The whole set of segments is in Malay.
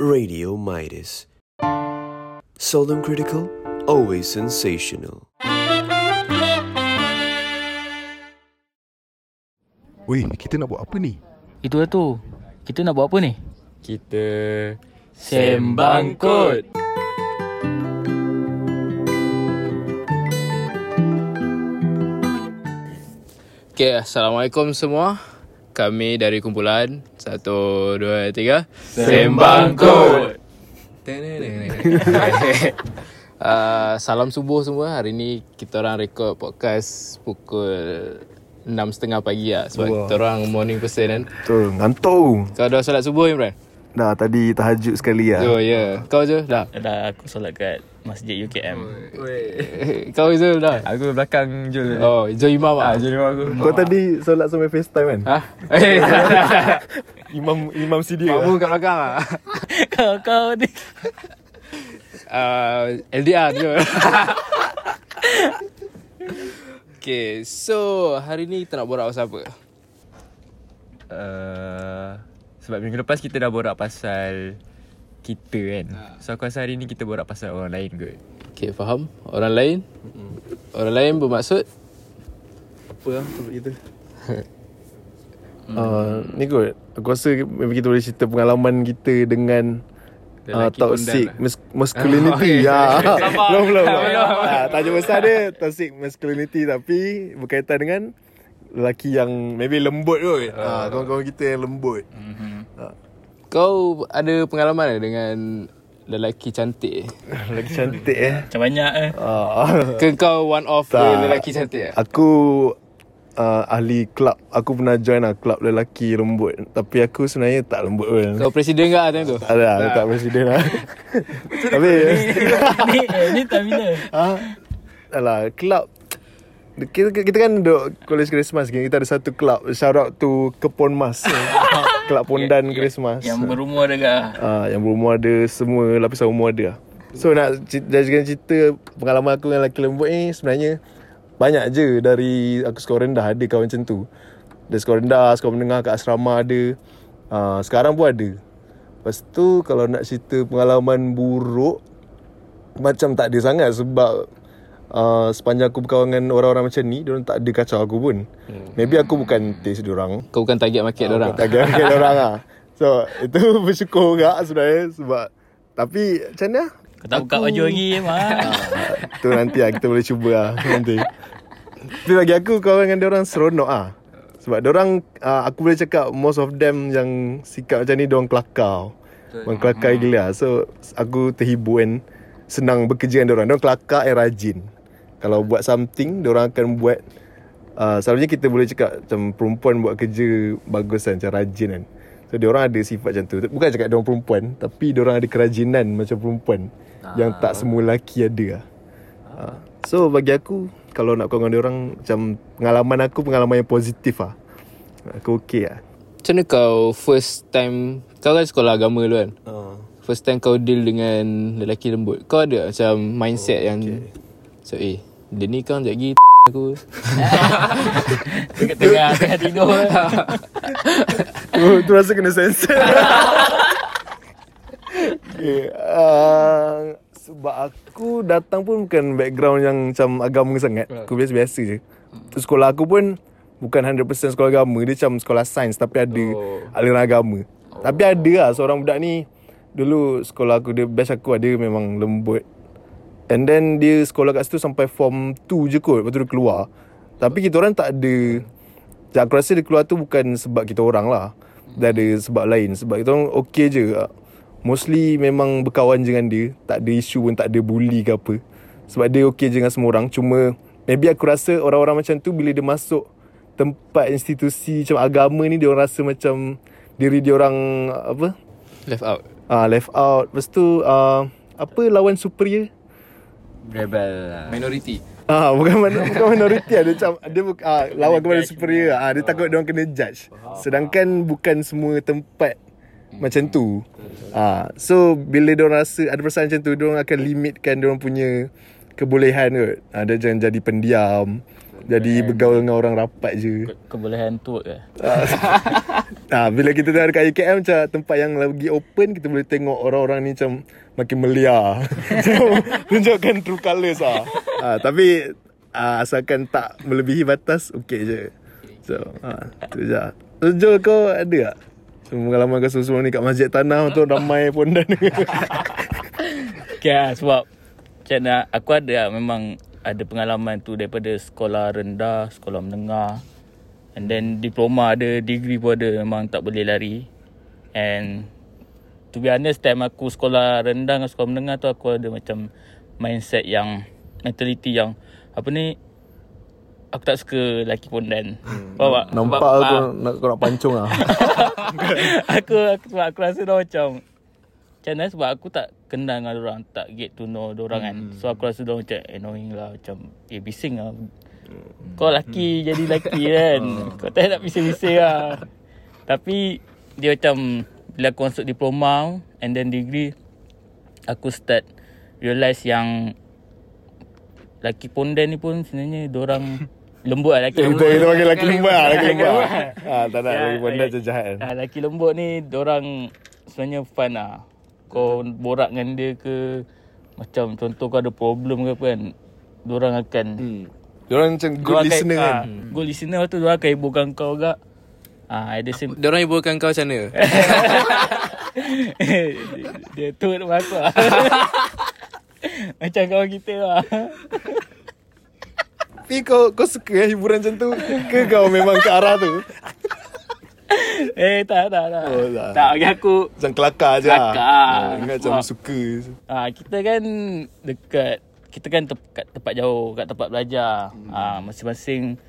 Radio Midas. Seldom critical, always sensational. Weh, kita nak buat apa ni? Itu lah tu. Kita nak buat apa ni? Kita Sembang Kod. Okay, Assalamualaikum semua Kami dari kumpulan. Satu, dua, tiga. Sembang Kod uh, Salam subuh semua. Hari ni kita orang rekod podcast Pukul 6.30 pagi lah. Sebab kita orang morning person kan. Betul, ngantuk. Kau dah solat subuh Imran? Dah tadi tahajud sekali lah. Oh ya yeah. Kau je dah? Dah aku solat kat Masjid UKM. Kau je dah? Aku belakang Jul Oh, Joe Imam ah. Jul aku Kau tadi solat sampai FaceTime kan? Ha? Eh, Imam imam CD Makmu kat belakang ah. kau kau ni. uh, LDR je Okay So Hari ni kita nak borak pasal apa? uh, Sebab minggu lepas kita dah borak pasal Kita kan. So aku rasa hari ni kita borak pasal orang lain kot. Okay faham. Orang lain? Orang lain bermaksud? Apa lah untuk kita? Uh, ni kot. Aku rasa maybe kita boleh cerita pengalaman kita dengan uh, Toxic mas- masculinity. Oh, ya. Belum belum belum. Belum. Ah, Tajuk besar dia Toxic masculinity Tapi berkaitan dengan Lelaki yang maybe lembut kot uh, Kawan-kawan kita yang lembut. Kau ada pengalaman tak dengan Lelaki cantik? Lelaki cantik eh? Macam banyak eh. uh, Ke kau one of Tak. the lelaki cantik Aku uh, ahli club. Aku pernah join lah club lelaki lembut. Tapi aku sebenarnya tak lembut pun. Kau presiden ke time tu? Tak ada lah, tak. presiden lah Tapi ni? Eh, ni time bila? ha? Alah, club kita, kita kan duduk College Christmas Kita ada satu club Shout out to Kepon Mas Club Pondan Christmas Yang berumur dekat. Ah, yang berumur ada semua lapisan umur ada. So nak jadikan cerita pengalaman aku dengan lelaki lembut ni sebenarnya banyak je dari aku sekolah rendah ada kawan macam tu. Dari sekolah rendah, sekolah menengah kat asrama ada. Ah, sekarang pun ada. Lepas tu kalau nak cerita pengalaman buruk macam tak ada sangat sebab uh, sepanjang aku berkawan dengan orang-orang macam ni, diorang tak ada kacau aku pun. Maybe aku bukan taste diorang. Kau bukan target market Ah, orang. Tak kira kira orang lah So itu bersyukur juga sebenarnya Sebab Tapi macam mana Kau tak buka baju lagi mah. Tu nanti lah kita boleh cuba lah Nanti Tapi bagi aku kawan dengan orang seronok ah. Sebab orang uh, Aku boleh cakap Most of them yang Sikap macam ni Diorang kelakar Diorang kelakar gila So Aku terhibur kan Senang bekerja dengan diorang Diorang kelakar and rajin Kalau buat something Diorang akan buat uh, Selalunya kita boleh cakap Macam perempuan buat kerja Bagus kan Macam rajin kan. So diorang ada sifat macam tu. Bukan cakap diorang perempuan Tapi diorang ada kerajinan Macam perempuan Yang tak semua lelaki ada lah. Ah. So bagi aku Kalau nak kawan dengan orang Macam Pengalaman aku Pengalaman yang positif lah. Aku okay lah. Macam mana kau first time Kau kan sekolah agama dulu kan? uh. First time kau deal dengan lelaki lembut. Kau ada macam mindset oh, yang So eh Dia ni kan sekejap lagi aku. Tengah tengah tidur. tu, tu rasa kena sensor. Okay. uh, Sebab aku datang pun bukan background yang macam agama sangat. Aku biasa-biasa je. Tu, Sekolah aku pun bukan 100% sekolah agama Dia macam sekolah sains tapi ada Oh. aliran agama. Tapi ada lah seorang budak ni. Dulu sekolah aku, dia batch aku ada memang lembut And then dia sekolah kat situ sampai form 2 je kot. Lepas tu dia keluar. Tapi kita orang tak ada Macam Aku rasa dia keluar tu bukan sebab kita orang lah. Dia ada sebab lain. Sebab kita orang okay je. Mostly memang berkawan dengan dia. Tak ada isu pun tak ada bully ke apa. Sebab dia okay je dengan semua orang. Cuma Maybe aku rasa orang-orang macam tu Bila dia masuk Tempat institusi macam agama ni Dia orang rasa macam Diri dia orang Apa? Left out. Ah Left out. Lepas tu uh, Apa lawan superior Rebel lah Minority Ah, bukan mana bukan minoriti ada macam dia bukan ah, lawan kepada superior. Ah, dia takut dia orang kena judge. Sedangkan bukan semua tempat macam tu. Ah, so bila dia orang rasa ada perasaan macam tu, dia orang akan limitkan dia orang punya kebolehan kot. Ah, dia jangan jadi pendiam. Jadi bergaul dengan orang rapat je Ke- Kebolehan tu ke Ah, bila kita tengok dekat UKM macam tempat yang lagi open kita boleh tengok orang-orang ni macam makin melia. Tunjukkan true colours ah. ah tapi ah, asalkan tak melebihi batas okey je. So, ah, tu je. So, Jo kau ada tak? Semua pengalaman kau semua ni kat Masjid Tanah tu ramai pondan. Okay lah, sebab Macam mana Aku ada lah Memang ada pengalaman tu Daripada sekolah rendah Sekolah menengah And then diploma ada Degree pun ada Memang tak boleh lari And To be honest Time aku sekolah rendah Dengan sekolah menengah tu Aku ada macam Mindset yang Mentality yang Apa ni Aku tak suka lelaki pondan hmm. Faham tak? Nampak Sebab- aku ah, nak nak pancung ah. aku, aku sebab aku rasa dia macam macam mana? Sebab aku tak kenal dengan orang tak get to know orang kan. So aku rasa dia macam annoying lah macam eh bising lah. Kau lelaki jadi lelaki kan? Kau tak nak bising-bising lah. Tapi dia macam bila aku masuk diploma and then degree aku start realise yang lelaki pondan ni pun sebenarnya orang lembut lah. Lelaki Kita kita panggil lelaki lembut ah, lelaki lembut. lembut. Ah, tak nak Ya, lelaki pondan ya. je jahat. Kan. Ah, lelaki lembut ni orang sebenarnya fun lah. Kau borak dengan dia ke macam contoh kau ada problem ke apa kan. Diorang akan Hmm. Diorang macam good diorang listener akan, kan. ah, Good listener lepas tu diorang akan hiburkan kau juga. Ah, ada same Diorang hiburkan kau macam mana? dia, tu nak masuk lah. Macam kawan kita lah. Tapi kau kau suka eh hiburan macam tu ke kau memang ke arah tu? Eh tak tak tak. Oh, tak. tak bagi aku Macam kelakar je lah. Kelakar. Oh, ingat macam Sebab- suka. Ah kita kan dekat kita kan te- kat tempat jauh kat tempat belajar. Hmm. Ah masing-masing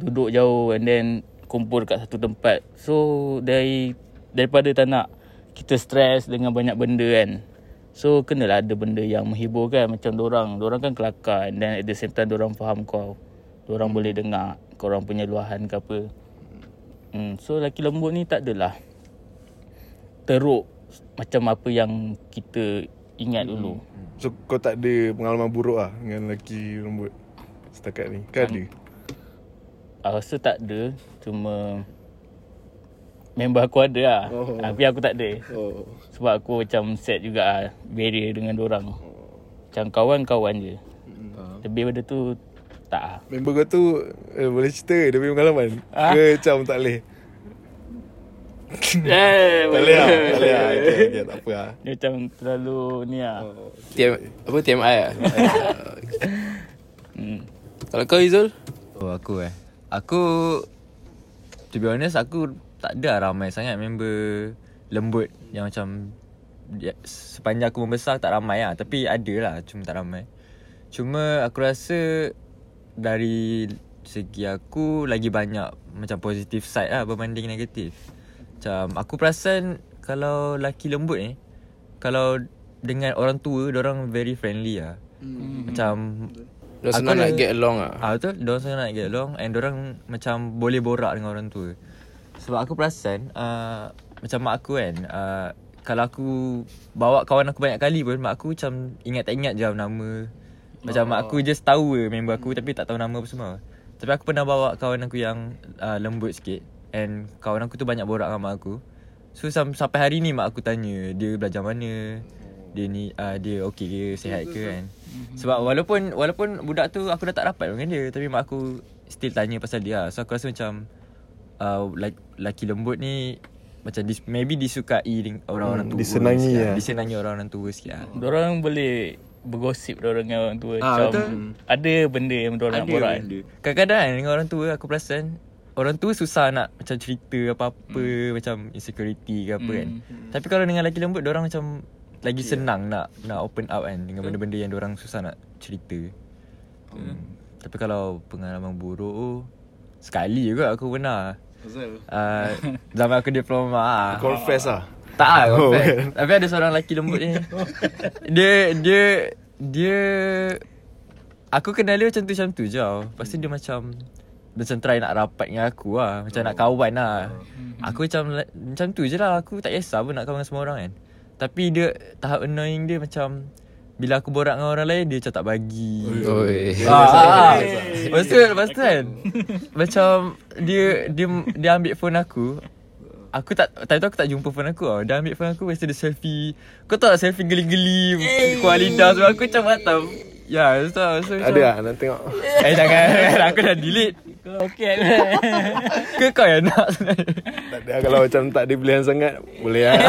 duduk jauh and then kumpul dekat satu tempat. So dari daripada tak nak kita stres dengan banyak benda kan. So kenalah ada benda yang menghibur kan macam orang, orang kan kelakar and then at the same time orang faham kau. Orang boleh dengar kau orang punya luahan ke apa. Hmm, so lelaki lembut ni tak adalah teruk macam apa yang kita ingat dulu. So kau tak ada pengalaman buruk lah dengan lelaki lembut setakat ni? Kan ada? Aku rasa tak ada Cuma Member aku ada lah Oh. oh. Tapi aku tak ada Oh. Sebab aku macam set juga lah Barrier dengan orang Macam kawan-kawan je Lebih pada tu Tak lah Member kau tu eh, boleh cerita ke dia punya pengalaman? Ah? Ke macam tak boleh? Eh, Tak boleh lah. Tak boleh lah. Okay, okay, tak apa lah. Dia macam terlalu ni lah TM, apa TMI lah? hmm. Kalau kau Izul? Oh aku eh Aku To be honest aku Tak ada lah ramai sangat member Lembut Yang macam ya, Sepanjang aku membesar Tak ramai lah Tapi ada lah Cuma tak ramai Cuma aku rasa Dari Segi aku Lagi banyak Macam positive side lah Berbanding negatif Macam Aku perasan Kalau lelaki lembut ni Kalau Dengan orang tua Diorang very friendly lah hmm. Macam Diorang Aku senang nak get along lah Ah betul, diorang sangat nak get along and diorang macam boleh borak dengan orang tua. Sebab aku perasan uh, macam mak aku kan, uh, kalau aku bawa kawan aku banyak kali pun mak aku macam ingat tak ingat je nama. Macam mak aku just tahu je member aku tapi tak tahu nama apa semua. Tapi aku pernah bawa kawan aku yang uh, lembut sikit and kawan aku tu banyak borak dengan mak aku. So sam- sampai hari ni mak aku tanya dia belajar mana, dia ni uh, dia okey ke sihat ke kan. Sebab walaupun walaupun budak tu aku dah tak rapat dengan dia tapi mak aku still tanya pasal dia. lah. So aku rasa macam uh, laki, laki lembut ni macam dis, maybe disukai orang-orang Hmm, tua. disenangi sikit lah. Disenangi orang-orang tua sikit lah. Diorang boleh Bergosip diorang dengan orang tua Ah, Macam betul. Ada benda yang diorang nak borak kan. Kadang-kadang kan dengan orang tua aku perasan Orang tua susah nak macam cerita apa-apa hmm. Macam insecurity ke apa kan Hmm. Tapi kalau dengan lelaki lembut orang macam Lagi senang nak nak open up kan Dengan benda-benda yang orang susah nak cerita hmm. Tapi kalau pengalaman buruk tu Sekali juga aku pernah uh, Zaman aku diploma ah. Confess lah. Tak lah Oh. Tapi ada seorang lelaki lembut ni. Dia Dia Dia Aku kenal dia macam tu macam tu je tau. Lepas tu dia macam Macam try nak rapat dengan aku lah. Macam nak kawan lah. Aku macam Macam tu je lah. Aku tak kisah pun nak kawan dengan semua orang kan. Tapi dia Tahap annoying dia macam Bila aku borak dengan orang lain Dia macam tak bagi. Oi. Ah, ah. Lepas tu, lepas tu kan? Macam Dia Dia dia ambil phone aku Aku tak Time tu aku tak jumpa phone aku tau. Dia ambil phone aku Lepas tu dia selfie. Kau tahu tak selfie geli-geli Kuala lidah Sebab aku macam Batam Ya lepas tu so, Ada lah nak tengok. Eh jangan. Aku dah delete. Okey. Ke kau yang nak? Sebenarnya Tak ada kalau macam tak ada pilihan sangat Boleh lah.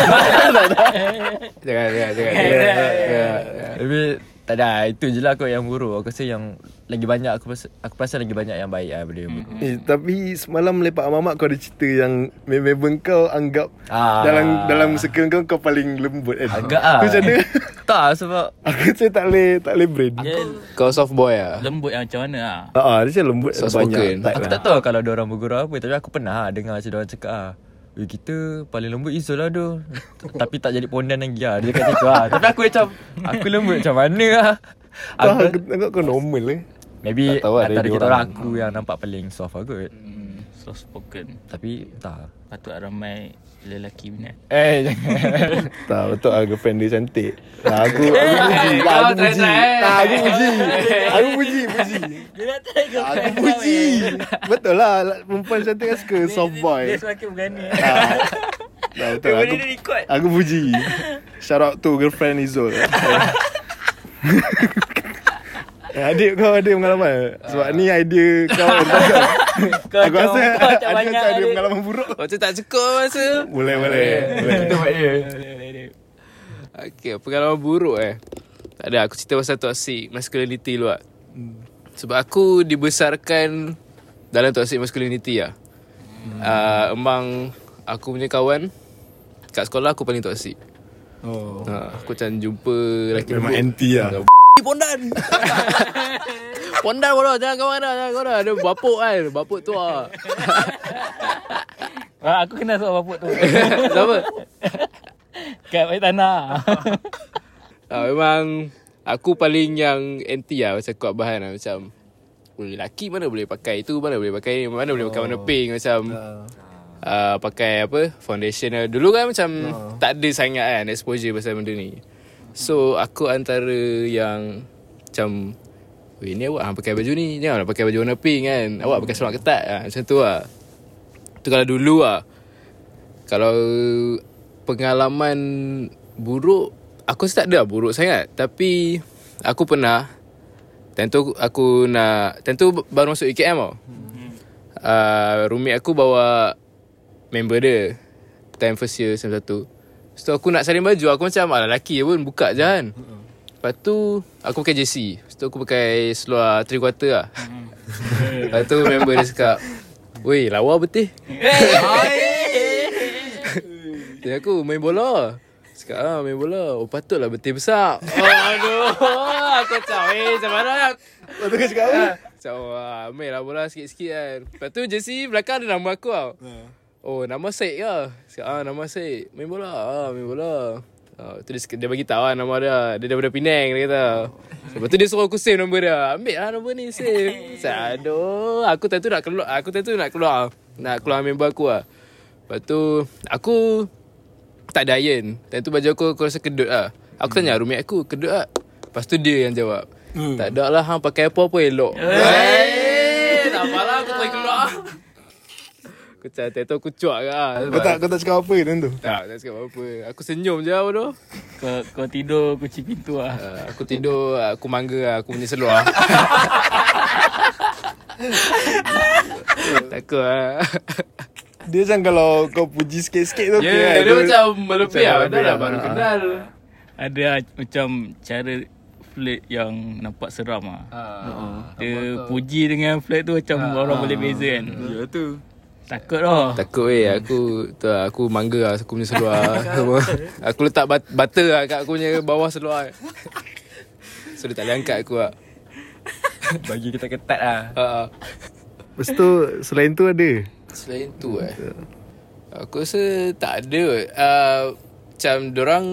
Jangan, jangan, jangan. jangan. Tapi tak ada Itu je lah kot yang buruk Aku rasa yang Lagi banyak Aku rasa, aku perasan lagi banyak yang baik lah Benda yang buruk eh, Tapi semalam lepak mamak kau ada cerita yang Member kau anggap Ah. Dalam dalam circle kau kau paling lembut kan Agak ah. Aku macam mana Tak sebab Aku macam tak boleh Tak boleh brain Dia Kau soft boy lah. lembut yang macam mana ah. Ah, ah, dia macam lembut Soft banyak Aku lah. tak tahu kalau ada orang bergurau apa Tapi aku pernah lah dengar macam orang cakap ah. Eh kita paling lembut Izul lah tu Tapi tak jadi pondan lagi lah Dia kata tu lah Tapi aku macam Aku lembut macam mana lah aku, aku tengok kau normal eh. Maybe Tak tahu antara kita orang. orang Aku yang nampak paling soft lah kot. Hmm, soft spoken. Tapi tak Patut ramai lelaki minat. Eh jangan. Tak betul. Lah girlfriend dia cantik. Nah, aku, aku puji Nah, aku puji Nah, aku puji Aku puji puji Dia nak try ke? Aku puji Betul lah. Perempuan cantik kan suka soft boy. Dia semakin berani. Ah, Nah, betul. Aku, puji Shout out to girlfriend Izul. Eh, Adik kau ada pengalaman Sebab ni idea kau Kau Aku rasa kau ada banyak macam ada pengalaman buruk Macam tak cukup masa. Boleh boleh boleh. Kita buat dia Okay, pengalaman buruk eh. Tak ada, aku cerita pasal toxic masculinity dulu lah. Sebab aku dibesarkan dalam toxic masculinity lah. Uh, emang aku punya kawan kat sekolah aku paling toxic. Oh. Ha, aku macam jumpa lelaki Memang anti lah Pondan. Pondan bodoh Jangan kawan dah Jangan kawan dah Ada bapuk kan Bapuk tu lah Ah, aku kenal soal bapuk tu. Kenapa? Kat balik tanah. Ah, memang Aku paling yang anti lah Macam kuat bahan lah. Macam Boleh lelaki mana boleh pakai itu Mana boleh pakai ni? Mana boleh pakai warna pink? Macam uh, Pakai apa? Foundation lah. Dulu kan macam Tak ada sangat kan Exposure pasal benda ni So aku antara yang Macam Weh ni awak hang pakai baju ni Janganlah pakai baju warna pink kan? Awak pakai seluar ketat ha, Macam tu lah. Tu kalau dulu lah. Kalau Pengalaman Buruk Aku tak ada lah buruk sangat. Tapi Aku pernah Time tu aku nak Time tu baru masuk UKM tau. Uh, Roommate aku bawa Member dia. Time first year Sem satu Lepas tu aku nak salin baju Aku macam Alah lelaki je pun Buka je kan. Lepas tu Aku pakai JC Lepas tu aku pakai Seluar three quarter lah Lepas tu member dia cakap Weh lawa betul Dia aku main bola. Cakap ah main bola. Oh patutlah betul besar. Oh, Aduh. Aku macam Eh macam mana? Lepas tu kau cakap apa? Macam wah Main lah bola sikit-sikit kan. Lepas tu JC belakang ada nama aku tau Oh nama Syed ke? Cakap ah nama Syed Main bola ah, Main bola. Ah, tu dia, dia bagi tahu lah nama dia. Dia daripada Penang dia kata. Lepas tu dia suruh aku save nombor dia. Ambil lah nombor ni save. Aduh Aku tentu nak keluar Aku tentu nak keluar. Nak keluar member aku lah Lepas tu Aku Tak ada iron. Time tu baju aku Aku rasa kedut lah Aku tanya roommate aku Kedut lah Lepas tu dia yang jawab Tak ada lah hang pakai apa-apa elok. Eh. Tak apalah aku boleh keluar Aku cakap Time tu aku cuak ke lah Kau tak, kau tak cakap apa time tu? tak, tak cakap apa-apa Aku senyum je lah bodoh kau, kau tidur kunci pintu lah. uh, Aku tidur Aku mangga lah Aku punya seluar Takut lah Dia macam kalau kau puji sikit-sikit tu Ya okay, yeah, kan? Dia macam Melepih lah Dah lah baru lah. kenal Ada macam cara flirt yang nampak seram ah. Dia puji dengan flirt tu macam orang boleh beza kan. Ya tu Takut lah. Takut weh Aku tu lah, Aku mangga lah Aku punya seluar semua. Aku letak bat- butter lah Kat aku punya bawah seluar. So dia tak boleh angkat aku lah. Bagi kita ketat lah. Uh, Lepas tu selain tu ada? Selain tu eh? Aku rasa tak ada. Uh, Macam dorang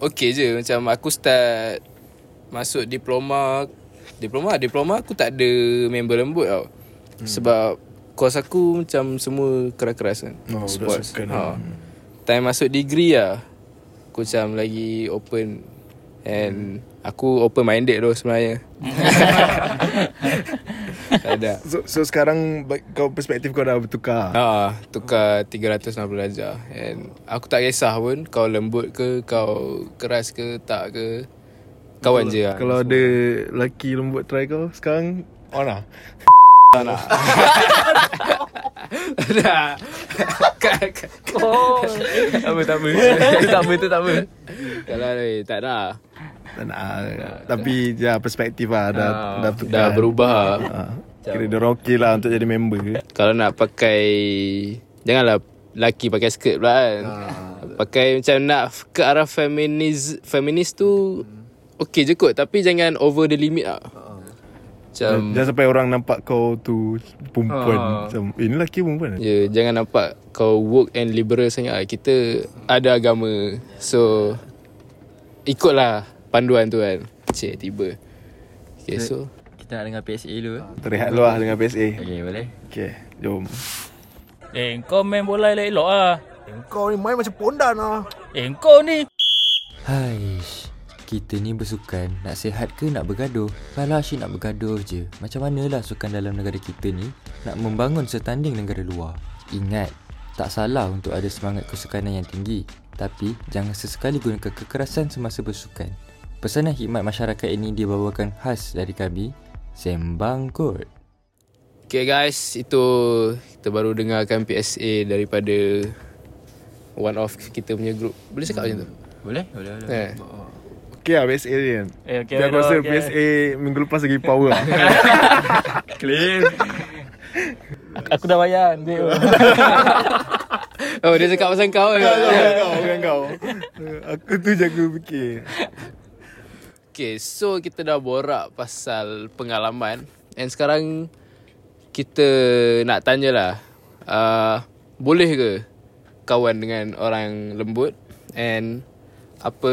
Okay je. Macam aku start Masuk diploma Diploma Diploma aku tak ada Member lembut tau. Hmm. Sebab Course aku macam semua keras-keras kan Oh, Sports ha. Time masuk degree lah Aku macam lagi open And aku open minded tu sebenarnya. ada. So, so sekarang kau perspektif kau dah bertukar. Ha, tukar 360 darjah And aku tak kisah pun Kau lembut ke Kau keras ke Tak ke Kawan je lah Kalau ada lelaki lembut try kau sekarang on lah. Tak nak Tak Kat- kat- Oh. Tak apa, tak apa. Itu tak apa, itu tak apa. Tak lah Tak nak Tak nak. ah. Tapi ya perspektif lah dah Ah, dah. Dah berubah. Ah. Kira dia orang okey lah untuk jadi member. Kalau nak pakai Janganlah Laki pakai skirt pula kan Pakai macam nak Ke arah feminis Feminis tu Okay je kot Tapi jangan over the limit lah Macam Jangan sampai orang nampak kau tu perempuan. Ah. Macam eh, ni lelaki perempuan. Ya, jangan nampak kau woke and liberal sangat. lah. Kita ada agama. So, ikutlah panduan tu kan. Cik, tiba. Okay, so. Kita nak dengar PSA dulu. eh. Terlihat luah dengan PSA. Okay, boleh? Okay, jom. Eh, kau main bola elok-elok ah. Kau ni main macam pondan lah. Eh, kau ni. Haish. Kita ni bersukan Nak sihat ke nak bergaduh Kalau asyik nak bergaduh je Macam manalah sukan dalam negara kita ni Nak membangun setanding negara luar Ingat Tak salah untuk ada semangat kesukanan yang tinggi Tapi jangan sesekali gunakan kekerasan semasa bersukan Pesanan hikmat masyarakat ini dibawakan khas dari kami Sembang Kot Okay guys, itu kita baru dengarkan PSA daripada one of kita punya group. Boleh cakap macam tu? Boleh? Boleh, boleh Eh. Okay lah PSA ni kan. Eh, okay, aku rasa okay. PSA minggu lepas lagi power lah. Clean Aku, aku dah bayar duit. Oh, dia cakap pasal kau ke? Bukan kau, bukan kau. Aku tu jaga fikir. Okay, so kita dah borak pasal pengalaman And sekarang kita nak tanyalah uh, Boleh ke kawan dengan orang lembut And apa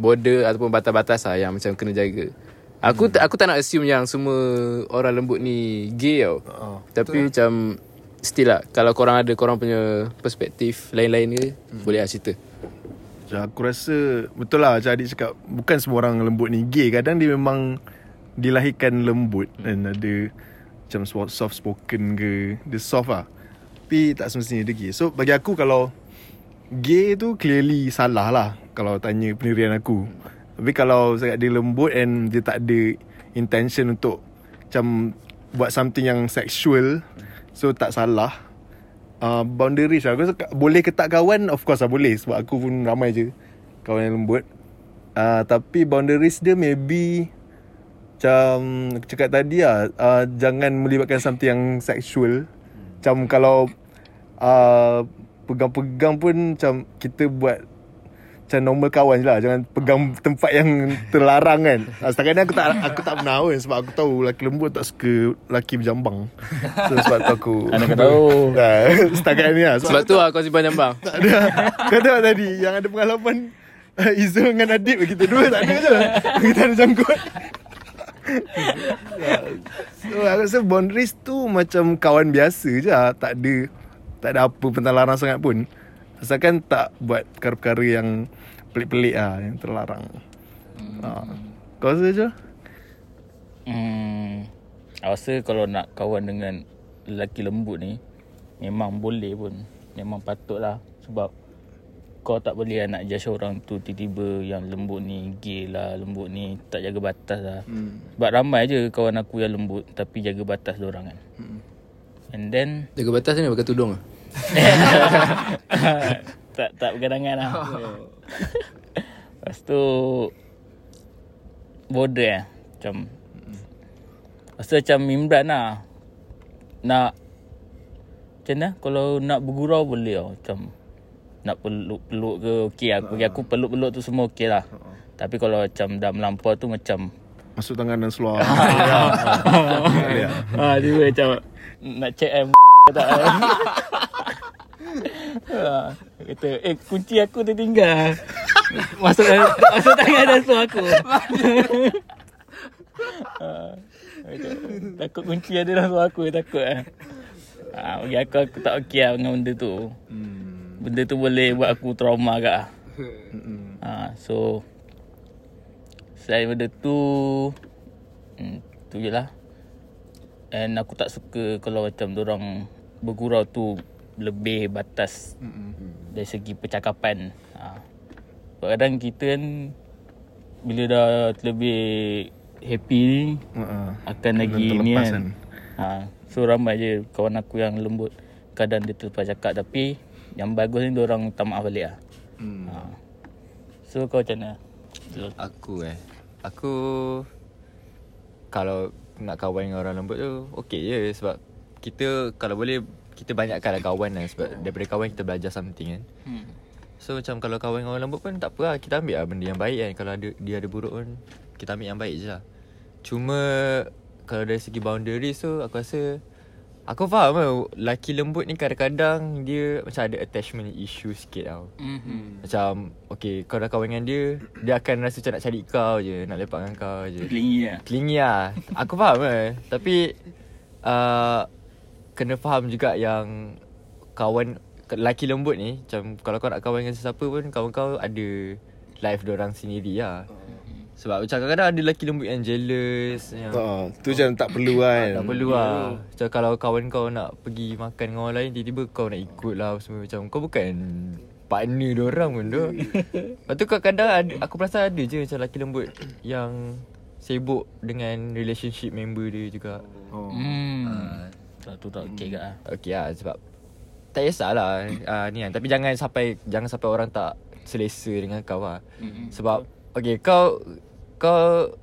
border ataupun batas-batas lah yang macam kena jaga. Aku tak aku tak nak assume yang semua orang lembut ni gay tau. Oh, Tapi macam still lah Kalau korang ada korang punya perspektif lain-lain ke Boleh lah cerita. Macam aku rasa betul lah macam adik cakap bukan semua orang lembut ni gay. Kadang dia memang dilahirkan lembut dan ada macam so- soft spoken ke. Dia soft lah. Tapi tak semestinya dia gay. So bagi aku kalau gay tu clearly salah lah kalau tanya pendirian aku tapi kalau cakap dia lembut and dia tak ada intention untuk macam buat something yang sexual so tak salah uh, boundaries lah. Aku rasa boleh ke tak kawan, of course lah boleh. Sebab aku pun ramai je kawan yang lembut. Uh, tapi boundaries dia maybe macam aku cakap tadi lah, uh, jangan melibatkan something yang sexual. Macam kalau uh, pegang-pegang pun macam kita buat macam normal kawan je lah. Jangan pegang tempat yang terlarang kan. Ah, Setakat ni aku tak aku tak pernah pun Sebab aku tahu lelaki lembut tak suka lelaki berjambang. So sebab tu aku Mana kau tahu? Ah, Setakat ni lah. Sebab tu lah kau simpan jambang. Tak ada Kau tengok tadi Yang ada pengalaman uh, Izzul dengan Adib Kita dua tak ada je. Kita ada jangkut So aku rasa boundaries tu Macam kawan biasa je lah. Tak ada Tak ada apa penterlarang sangat pun Asalkan tak buat perkara-perkara yang Pelik-pelik lah Yang terlarang hmm. Kau rasa je? Hmm, aku rasa kalau nak kawan dengan lelaki lembut ni memang boleh pun. Memang patut lah sebab kau tak boleh lah nak judge orang tu tiba-tiba yang lembut ni gay lah, lembut ni tak jaga batas lah. Hmm. Sebab ramai je kawan aku yang lembut tapi jaga batas orang kan. Hmm. And then Jaga batas ni pakai tudung lah tak tak bergadangan lah. Lepas tu border eh. Macam Rasa macam Imran lah. Nak Macam mana? Kalau nak bergurau boleh tau. Macam Nak peluk-peluk ke Okey aku, bagi aku peluk-peluk tu semua okey lah. Tapi kalau macam dah melampau tu macam Masuk tangan dan seluar. Ya. Ah, dia macam Nak check M tak Kata Eh kunci aku tertinggal. Masuk Masuk tangan dan seluar aku. Takut kunci ada dalam seluar aku Takut lah Ah, bagi aku aku tak okey lah dengan benda tu. Benda tu boleh buat aku trauma agak lah. Ah, so Selain benda tu hmm, Tu je lah. And aku tak suka Kalau macam orang Bergurau tu Lebih batas Dari segi percakapan ha. Kadang kita kan Bila dah Lebih Happy ni Ha. Akan Kena lagi ni terlepas kan ha. So ramai je Kawan aku yang lembut Kadang dia terlepas cakap Tapi Yang bagus ni orang minta maaf balik lah Hmm. ha. So kau macam mana? Aku eh Aku Kalau nak kawan dengan orang lembut tu Okay je sebab Kita kalau boleh Kita banyakkan lah kawan lah Sebab daripada kawan kita belajar something kan. Hmm. So macam kalau kawan dengan orang lembut pun tak apa lah. Kita ambil lah benda yang baik kan. Kalau ada dia ada buruk pun Kita ambil yang baik je lah. Cuma Kalau dari segi boundaries tu Aku rasa Aku faham lah Laki lembut ni kadang-kadang Dia macam ada attachment issue sikit tau. Mm-hmm. Macam Okay kau dah kawan dengan dia Dia akan rasa macam nak cari kau je Nak lepak dengan kau je. Clingy lah. Clingy lah. Aku faham lah. Tapi uh, Kena faham juga yang Kawan Lelaki lembut ni Macam Kalau kau nak kawan dengan sesiapa pun Kawan kau ada Life dorang sendiri lah Sebab macam kadang-kadang ada lelaki lembut yang jealous yang Ha, tu macam tak perlu kan. tak perlu lah Macam kalau kawan kau nak pergi makan dengan orang lain Tiba-tiba kau nak ikut lah semua Macam kau bukan partner diorang pun tu Lepas tu kadang-kadang ada, aku perasan ada je macam lelaki lembut Yang sibuk dengan relationship member dia juga Oh. Hmm. Tak tu tak okey kat lah. Okay lah sebab Tak kisahlah uh, ni kan Tapi jangan sampai Jangan sampai orang tak Selesa dengan kau lah Mm-mm. Sebab Okay kau Kau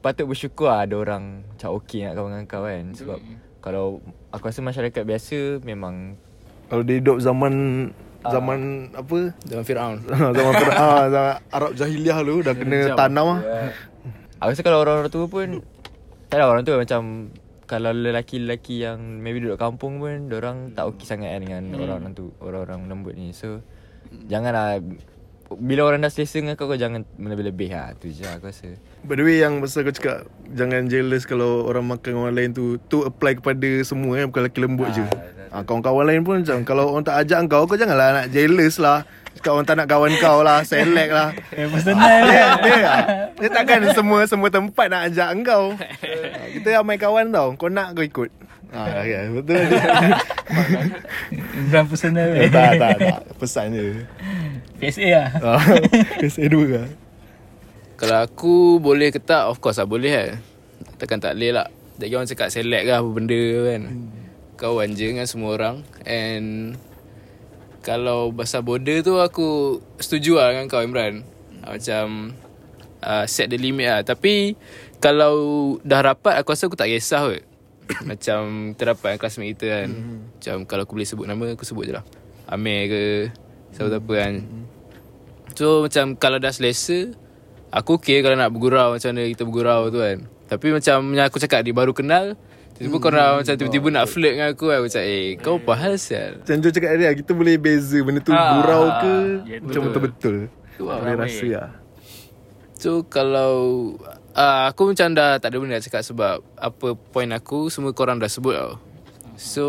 Patut bersyukur lah Ada orang Macam okay nak kawan dengan kau kan Sebab Kalau Aku rasa masyarakat biasa Memang Kalau dia hidup zaman zaman apa? Zaman Fir'aun zaman Fir- ah, zaman Arab jahiliah tu dah kena tanam ah. Aku rasa kalau orang-orang tua pun Tak lah orang tua macam Kalau lelaki-lelaki yang Maybe duduk kampung pun orang tak okey sangat kan Dengan orang-orang tu Orang-orang lembut ni. So Janganlah Bila orang dah selesa dengan kau Kau jangan melebih-lebih lah. Tu je aku rasa. By the way yang pasal kau cakap jangan jealous kalau orang makan dengan orang lain tu tu apply kepada semua kan bukan lelaki lembut je. Ha, kawan-kawan lain pun macam kalau orang tak ajak kau kau janganlah nak jealous lah. Orang tak nak kawan kau lah, select lah. Eh, personal Dia, dia, dia takkan semua semua tempat nak ajak kau. Kita ramai kawan tau. Kau nak kau ikut. Ha, okay, betul. Bukan personal eh. tak, tak, tak. Pesan je. PSA lah. Ha, Biasa dua lah. Kalau aku boleh ke tak Of course lah boleh kan Takkan tak boleh lah Jadi orang cakap select lah apa benda kan Kawan je dengan semua orang And Kalau pasal border tu aku Setuju lah dengan kau Imran. Ah, Macam uh, Set the limit lah. Tapi Kalau dah rapat Aku rasa aku tak kisah kot. Macam Terdapat dengan classmate kita kan. Macam kalau aku boleh sebut nama Aku sebut je lah. Amir ke Siapa-siapa kan. So macam Kalau dah selesa Aku okay kalau nak bergurau Macam mana kita bergurau tu kan. Tapi macam Yang aku cakap Dia baru kenal Tiba-tiba kau nak Macam tiba-tiba nak flirt dengan aku Aku macam eh Kau apa hal sial Macam Joe cakap tadi kita boleh beza benda tu Ah, gurau ke ya, macam betul. betul-betul. Tu Boleh rasa lah. So kalau uh, Aku macam dah Tak ada benda nak cakap Sebab Apa point aku Semua korang dah sebut tau So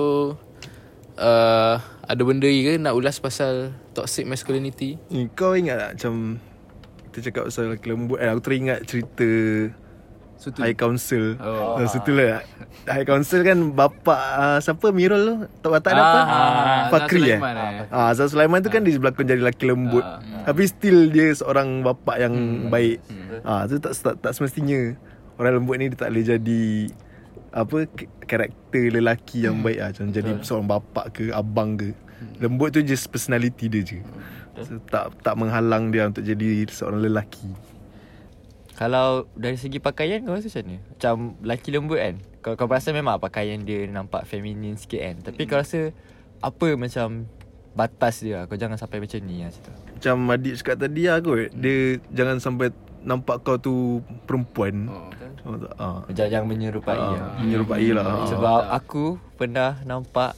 uh, Ada benda ke Nak ulas pasal Toxic masculinity Ni, kau ingat tak macam kita cakap pasal lelaki lembut kan, aku teringat cerita Sutu. High Council. Oh. Oh. Situ lah. High Council kan bapak uh, siapa Mirul tu? Tak batak ada apa? Ah, Fakri eh? Sulaiman eh? Ah, Azhar Sulaiman tu kan dia berlakon jadi lelaki lembut. Tapi still dia seorang bapak yang baik. Ah, tu tak, tak tak semestinya orang lembut ni dia tak boleh jadi apa karakter lelaki yang baik ah macam jadi seorang bapak ke abang ke. Lembut tu just personality dia je. So, tak tak menghalang dia untuk jadi seorang lelaki. Kalau dari segi pakaian kau rasa macam mana? Macam lelaki lembut kan Kau, kau perasan memang pakaian dia nampak feminin sikit kan Tapi kau rasa Apa macam Batas dia Kau jangan sampai macam ni lah macam tu Macam adik cakap tadi lah kot Dia jangan sampai nampak kau tu perempuan Oh. oh. tak? Ah. Jangan, jangan menyerupai Ah, lah menyerupai lah Ah. Sebab aku pernah nampak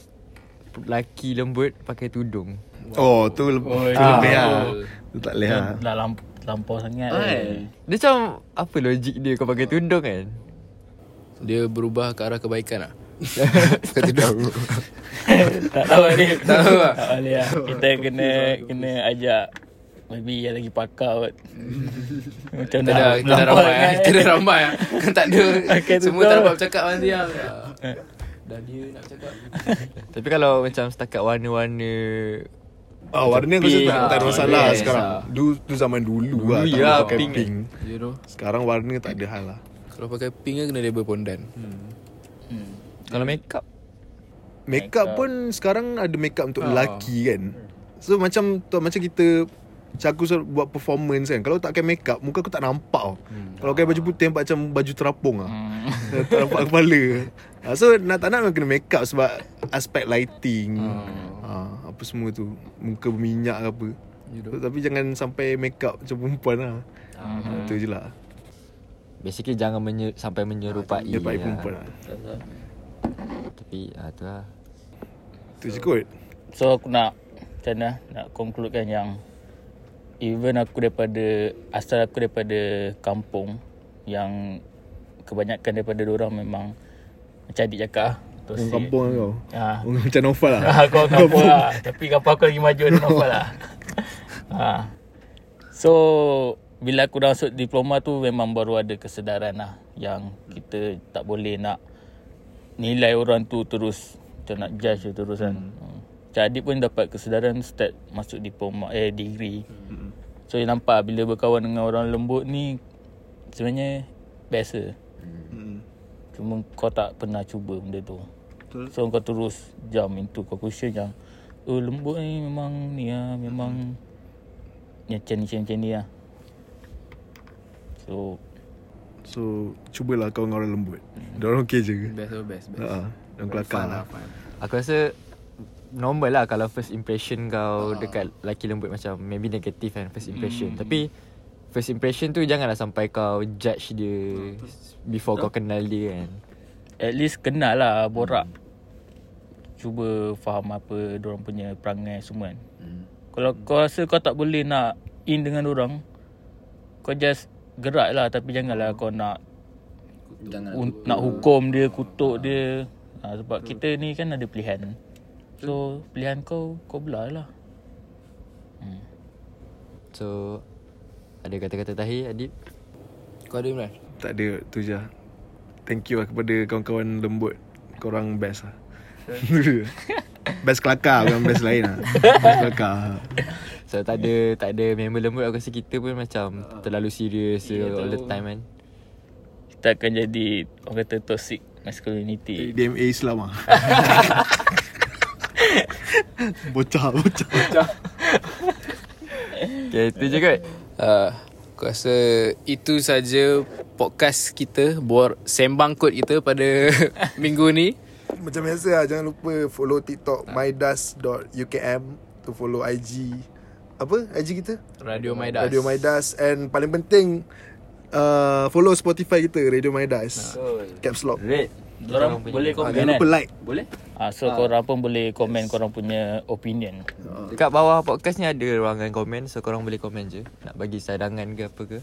Lelaki lembut pakai tudung Oh tu, Oh, tu ya. lebih lah Oh. Tu tak boleh lah Dah lamp, lampau sangat. Kan? Dia macam Apa logik dia kau pakai tudung kan Dia berubah ke arah kebaikan lah Kau tidak tak tahu ni. Tak tahu lah. Tak boleh lah. Kita kena kena ajak Maybe yang lagi pakar kot Macam Kita dah, kita dah nampak ramai kan? Kita dah ramai ah. Kan tak ada Okay, Semua tak dapat bercakap ah. Dah dia nak bercakap Tapi kalau macam setakat warna-warna Ah, warna aku tak, tak ada ah, masalah yes, sekarang. ah. Dulu, dulu zaman dulu, lah. Dulu Tak ya, pakai pink. pink. You know Sekarang warna tak ada hal lah. Kalau pakai pink kan kena label pondan Hmm. Kalau make up Makeup pun sekarang ada makeup untuk Ah. lelaki kan. So macam tu, macam kita macam aku buat performance kan Kalau tak pakai makeup Muka aku tak nampak tau hmm. Kalau pakai baju putih Nampak macam baju terapung lah Hmm. Tak nampak kepala So nak tak nak memang kena makeup Sebab aspek lighting ah, Apa semua tu Muka berminyak ke apa. You so, Tapi jangan sampai makeup Macam perempuan lah. Ah. Itu je lah. Basically jangan menye, sampai menyerupai Dia pakai lah. perempuan lah. Tapi ah, tu lah. Itu je kot. So aku nak Macam mana Nak concludekan yang Even aku daripada Asal aku daripada Kampung Yang Kebanyakan daripada orang memang Macam adik cakap Orang kampung lah kau Ha. Orang macam Nofal lah Ah, kau kampung lah. Tapi kampung aku lagi maju dari Nofal lah. ha. So, bila aku dah masuk diploma tu memang baru ada kesedaran lah. Yang kita tak boleh nak nilai orang tu terus. Macam nak judge dia terus kan. Hmm. Macam adik pun dapat kesedaran start masuk diploma, eh degree. Hmm. So, dia nampak bila berkawan dengan orang lembut ni sebenarnya biasa. Hmm. Cuma kau tak pernah cuba benda tu. Betul. So kau terus jump into conclusion yang oh lembut ni memang ni lah, memang macam ni macam ni lah. So So Cubalah kau dengan orang lembut Diorang okey je ke Best oh best, best. Ha, Diorang kelakar lah Aku rasa normal lah kalau first impression kau dekat lelaki lembut macam maybe negatif kan first impression. Tapi first impression tu janganlah sampai kau judge dia before kau kenal dia kan. At least kenal lah borak. Cuba faham apa orang punya perangai semua kan. Kalau kau rasa kau tak boleh nak in dengan orang kau just gerak lah tapi janganlah kau nak Jangan un- nak hukum dia, kutuk dia. Ha, sebab kita ni kan ada pilihan. So, pilihan kau, kau belah lah. Hmm. So ada kata-kata tahir Adib? Kau ada Imran? Tak ada tu je Thank you lah kepada kawan-kawan lembut. Korang best lah. Best kelakar bukan best lain lah. Best kelakar. So tak ada tak ada member lembut aku rasa kita pun macam terlalu serius yeah, all the time kan. Kita akan jadi, orang kata toxic masculinity. DMA Islam lah Bocah Bocah. Okay, itu je kot. Uh, aku rasa itu saja podcast kita Buat sembang kod kita pada minggu ni. Macam biasa lah Jangan lupa follow TikTok mydas.ukm To follow IG Apa? IG kita? Radio Maidas Radio Mydas. And paling penting uh, Follow Spotify kita Radio Mydas. Caps Lock. Red. Korang boleh Ah, komen Jangan kan? lupa like. Boleh? Ah, so korang pun boleh komen korang punya opinion. Dekat bawah podcast ni ada ruangan komen So korang boleh komen je. Nak bagi cadangan ke apa ke?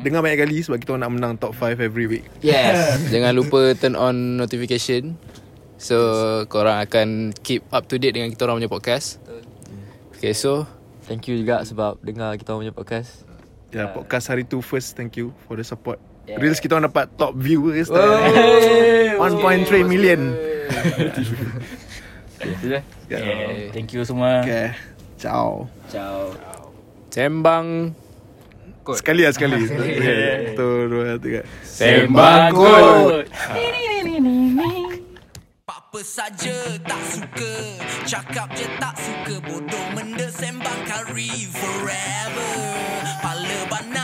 Dengar banyak kali Sebab kita nak menang top 5 every week. Yes. Jangan lupa turn on notification. So korang akan keep up to date dengan kita orang punya podcast. Okay so Thank you juga sebab dengar kita orang punya podcast. Ya, podcast hari tu first Thank you for the support yeah. Reels kita orang dapat top viewers oh, 1.3 million. Itu je Yeah. Thank you semua. Okay. Ciao. Sembang. Sekali lah sekali. Satu dua tiga. Sembang kod Apa saja tak suka Cakap je tak suka Bodoh menda sembang kari Forever. Pala bana